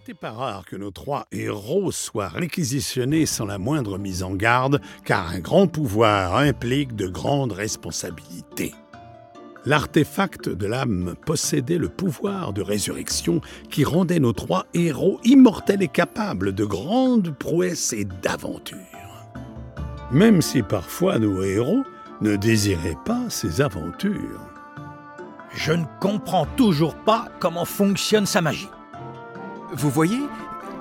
n'était pas rare que nos trois héros soient réquisitionnés sans la moindre mise en garde, car un grand pouvoir implique de grandes responsabilités. L'artefact de l'âme possédait le pouvoir de résurrection qui rendait nos trois héros immortels et capables de grandes prouesses et d'aventures. Même si parfois nos héros ne désiraient pas ces aventures. Je ne comprends toujours pas comment fonctionne sa magie. Vous voyez,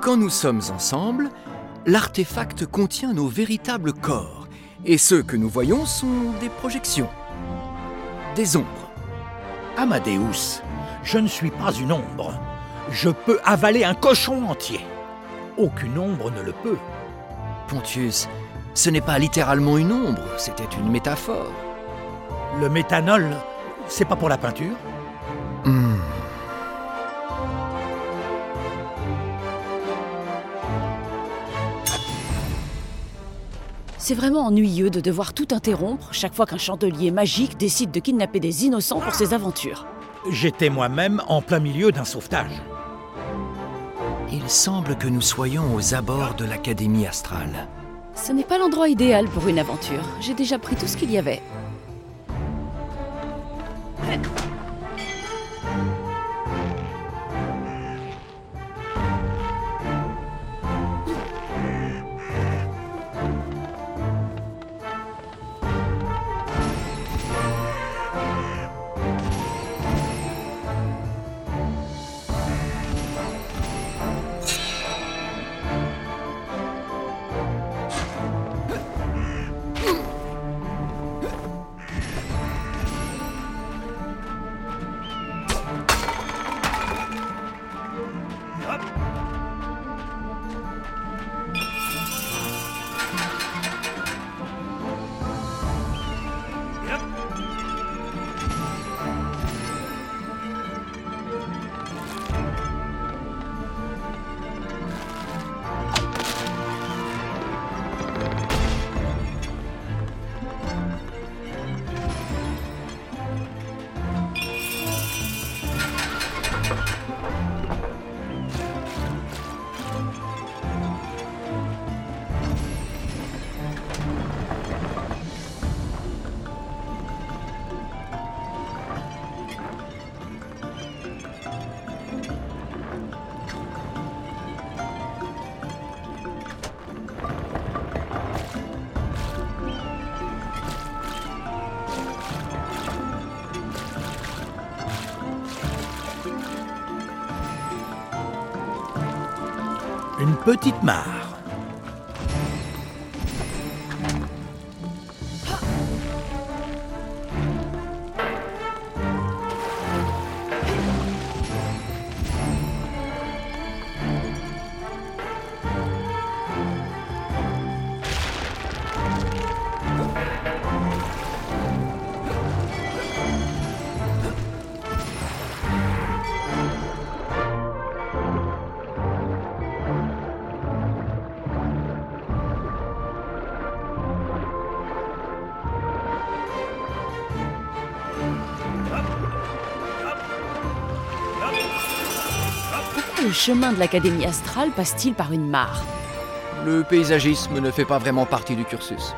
quand nous sommes ensemble, l'artefact contient nos véritables corps, et ceux que nous voyons sont des projections, des ombres. Amadeus, je ne suis pas une ombre. Je peux avaler un cochon entier. Aucune ombre ne le peut. Pontius, ce n'est pas littéralement une ombre, c'était une métaphore. Le méthanol, c'est pas pour la peinture? Hmm. C'est vraiment ennuyeux de devoir tout interrompre chaque fois qu'un chandelier magique décide de kidnapper des innocents pour ses aventures. J'étais moi-même en plein milieu d'un sauvetage. Il semble que nous soyons aux abords de l'Académie astrale. Ce n'est pas l'endroit idéal pour une aventure. J'ai déjà pris tout ce qu'il y avait. Petite mare. Le chemin de l'Académie astrale passe-t-il par une mare? Le paysagisme ne fait pas vraiment partie du cursus.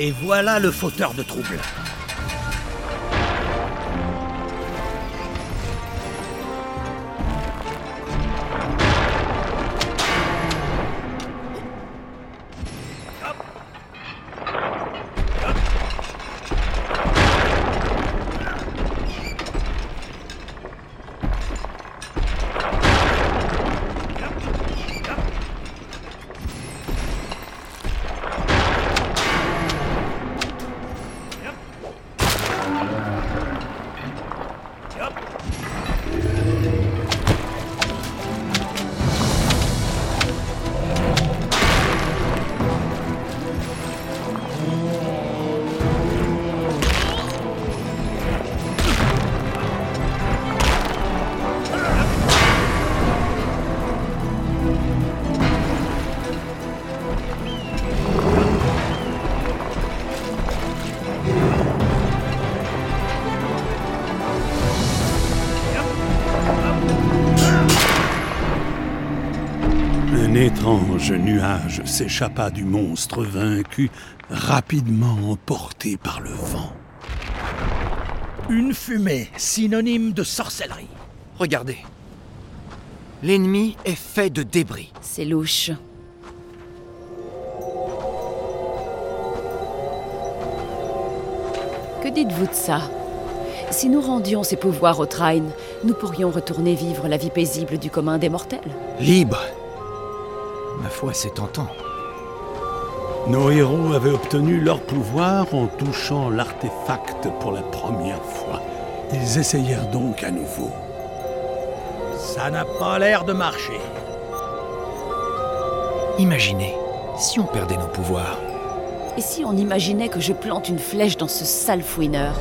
Et voilà le fauteur de troubles. Un étrange nuage s'échappa du monstre vaincu, rapidement emporté par le vent. Une fumée, synonyme de sorcellerie. Regardez. L'ennemi est fait de débris. C'est louche. Que dites-vous de ça? Si nous rendions ces pouvoirs au Train, nous pourrions retourner vivre la vie paisible du commun des mortels. Libre. Ma foi, c'est tentant. Nos héros avaient obtenu leur pouvoir en touchant l'artefact pour la première fois. Ils essayèrent donc à nouveau. Ça n'a pas l'air de marcher. Imaginez, si on perdait nos pouvoirs. Et si on imaginait que je plante une flèche dans ce sale fouineur?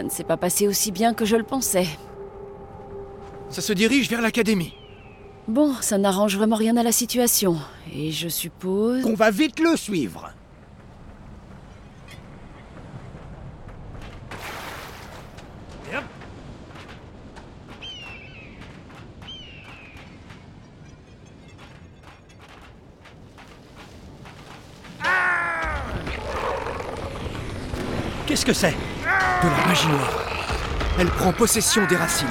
Ça ne s'est pas passé aussi bien que je le pensais. Ça se dirige vers l'académie. Bon, ça n'arrange vraiment rien à la situation. Et je suppose... Qu'on va vite le suivre. Qu'est-ce que c'est? De la magie. Elle prend possession des racines.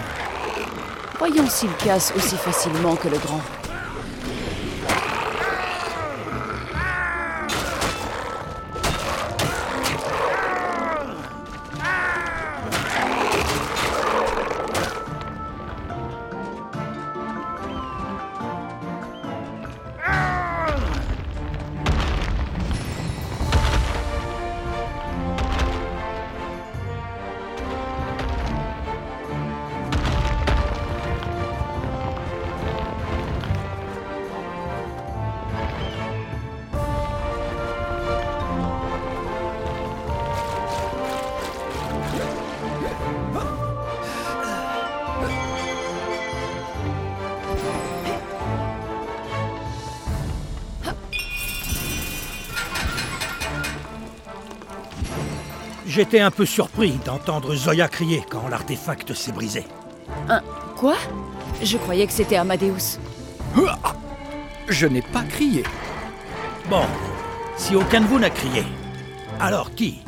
Voyons s'il casse aussi facilement que le grand. J'étais un peu surpris d'entendre Zoya crier quand l'artefact s'est brisé. Un... Quoi? Je croyais que c'était Amadeus. Je n'ai pas crié. Bon, si aucun de vous n'a crié, alors qui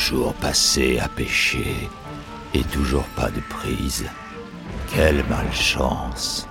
jours passés à pêcher et toujours pas de prise. Quelle malchance.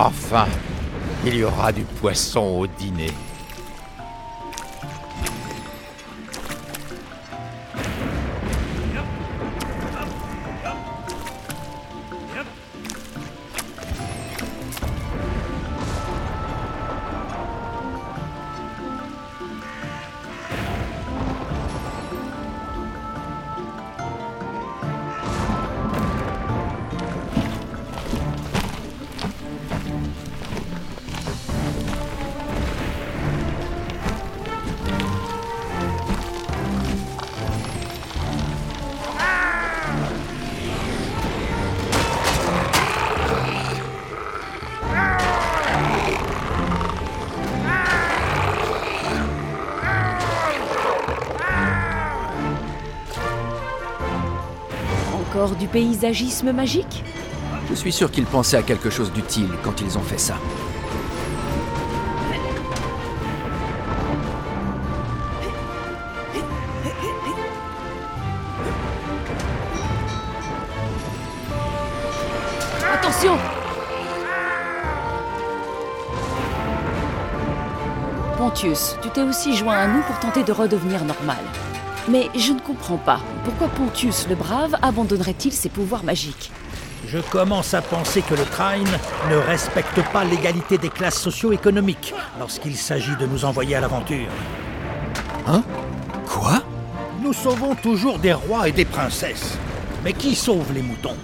Enfin, il y aura du poisson au dîner. Du paysagisme magique Je suis sûr qu'ils pensaient à quelque chose d'utile quand ils ont fait ça. Attention Pontius, tu t'es aussi joint à nous pour tenter de redevenir normal. Mais je ne comprends pas. Pourquoi Pontius le Brave abandonnerait-il ses pouvoirs magiques? Je commence à penser que le Trine ne respecte pas l'égalité des classes socio-économiques lorsqu'il s'agit de nous envoyer à l'aventure. Hein? Quoi? Nous sauvons toujours des rois et des princesses. Mais qui sauve les moutons?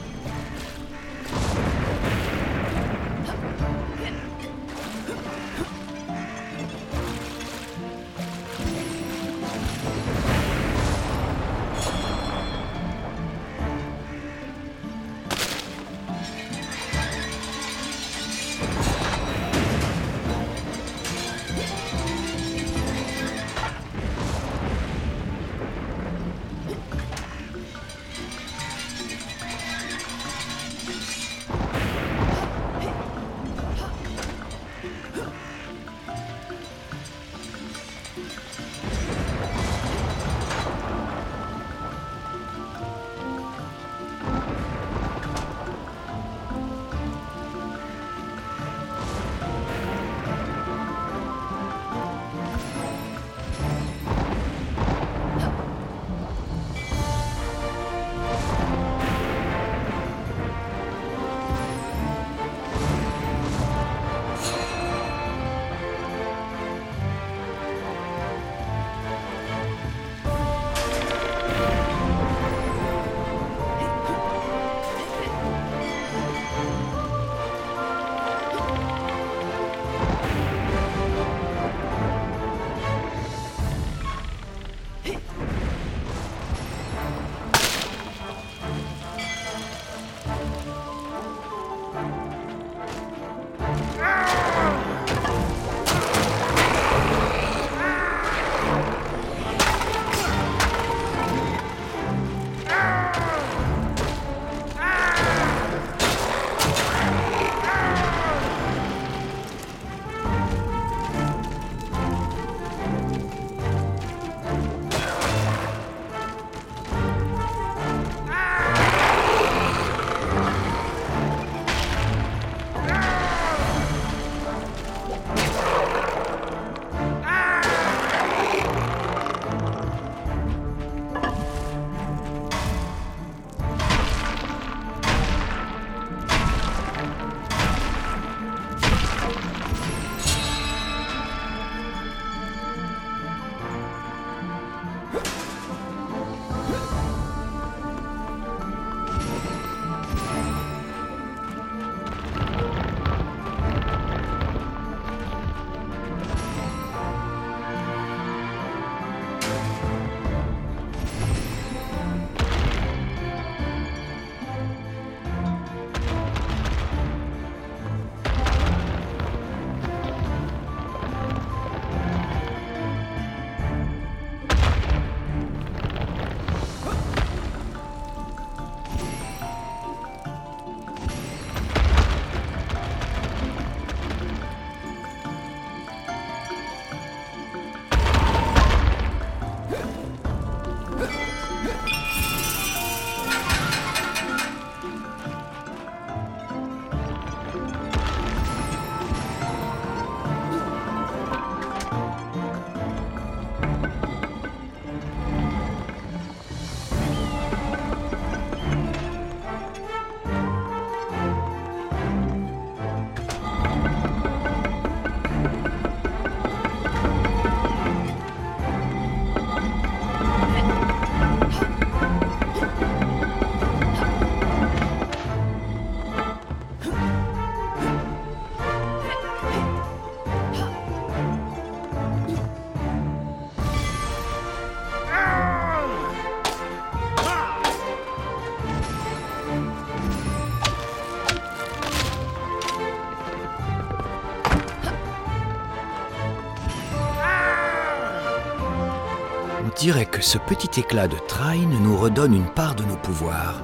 On dirait que ce petit éclat de Trine nous redonne une part de nos pouvoirs.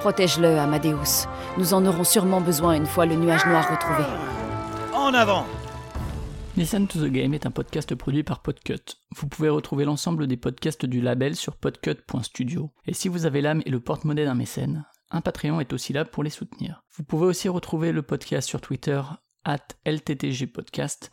Protège-le, Amadeus. Nous en aurons sûrement besoin une fois le nuage noir retrouvé. En avant Listen to the Game est un podcast produit par Podcut. Vous pouvez retrouver l'ensemble des podcasts du label sur podcut.studio. Et si vous avez l'âme et le porte-monnaie d'un mécène, un Patreon est aussi là pour les soutenir. Vous pouvez aussi retrouver le podcast sur Twitter, at LTTG Podcast,